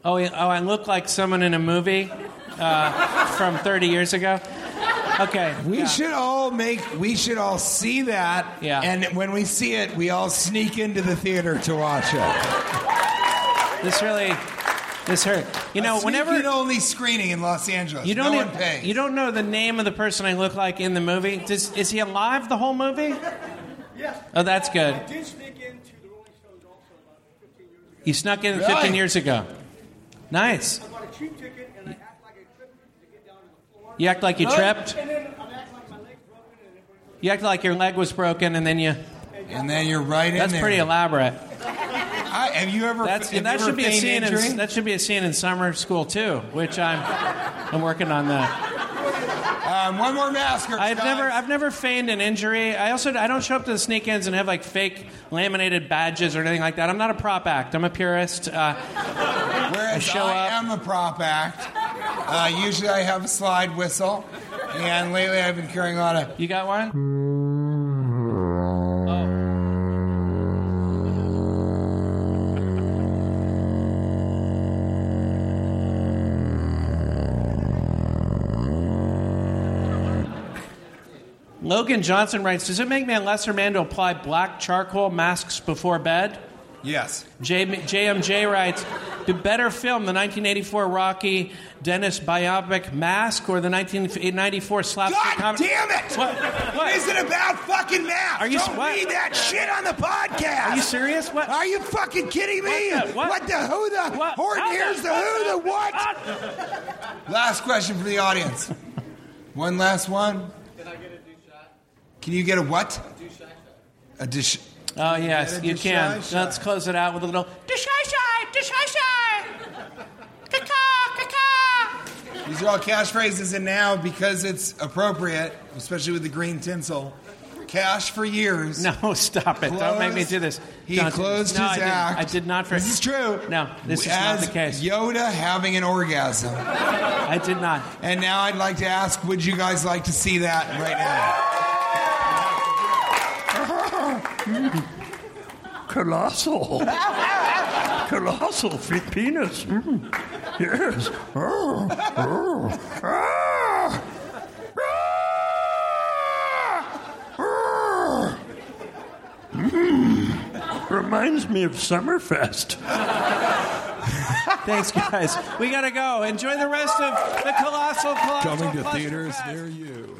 Oh, yeah, oh, I look like someone in a movie uh, from 30 years ago. Okay. We yeah. should all make. We should all see that. Yeah. And when we see it, we all sneak into the theater to watch it. This really, this hurt. You know, A whenever sneak-in only screening in Los Angeles. you don't no even- one pays. you don't know the name of the person I look like in the movie. Does, is he alive the whole movie? Yes. Oh, that's good. I did sneak into the Rolling Stones also about 15 years ago. You snuck in Really? 15 years ago. Nice. I bought a cheap ticket and I act like I tripped to get down to the floor. You act like you tripped. And then I act like my leg's broken and everybody You act like your leg was broken, and then you. And then you're right in That's there. pretty elaborate. I, have you ever? That's have that you ever should be a scene. In, that should be a scene in summer school too, which I'm. I'm working on that. Um, one more mask. I've never, I've never feigned an injury. I also, I don't show up to the sneak-ins and have like fake laminated badges or anything like that. I'm not a prop act. I'm a purist. Uh, Whereas I up. am a prop act. Uh, usually I have a slide whistle, and lately I've been carrying a lot of. you got one? Logan Johnson writes, "Does it make me a lesser man to apply black charcoal masks before bed?" Yes. J- JMJ writes, "The better film, the 1984 Rocky Dennis biopic Mask or the 1994 slapstick God comedy?" damn it! What? What? Is it about fucking math? Are you- Don't what? read that shit on the podcast. Are you serious? What? Are you fucking kidding me? What the- what? the who the What? Horton How here's the, who the what? Ah! Last question for the audience. One last one. Can I get a shot? Can you get a what? A dish. Oh yes, you can. shy Let's close it out with a little dish shy shy, dish shy shy. Caca, caca. These are all catchphrases, and now because it's appropriate, especially with the green tinsel, cash for years. No, stop it! Don't make me Closed- do this. He Don't do closed no, his I act. I did not. For, This is true. No, this is As not the case. Yoda having an orgasm. I did not. And now I'd like to ask, would you guys like to see that right now? Colossal. Colossal fit penis. Mm. Yes. Oh, oh. Ah. Ah. Ah. Mm. Reminds me of Summerfest. Thanks, guys. We gotta go. Enjoy the rest of the colossal, colossal. Coming to Cluster theaters Fest. near you.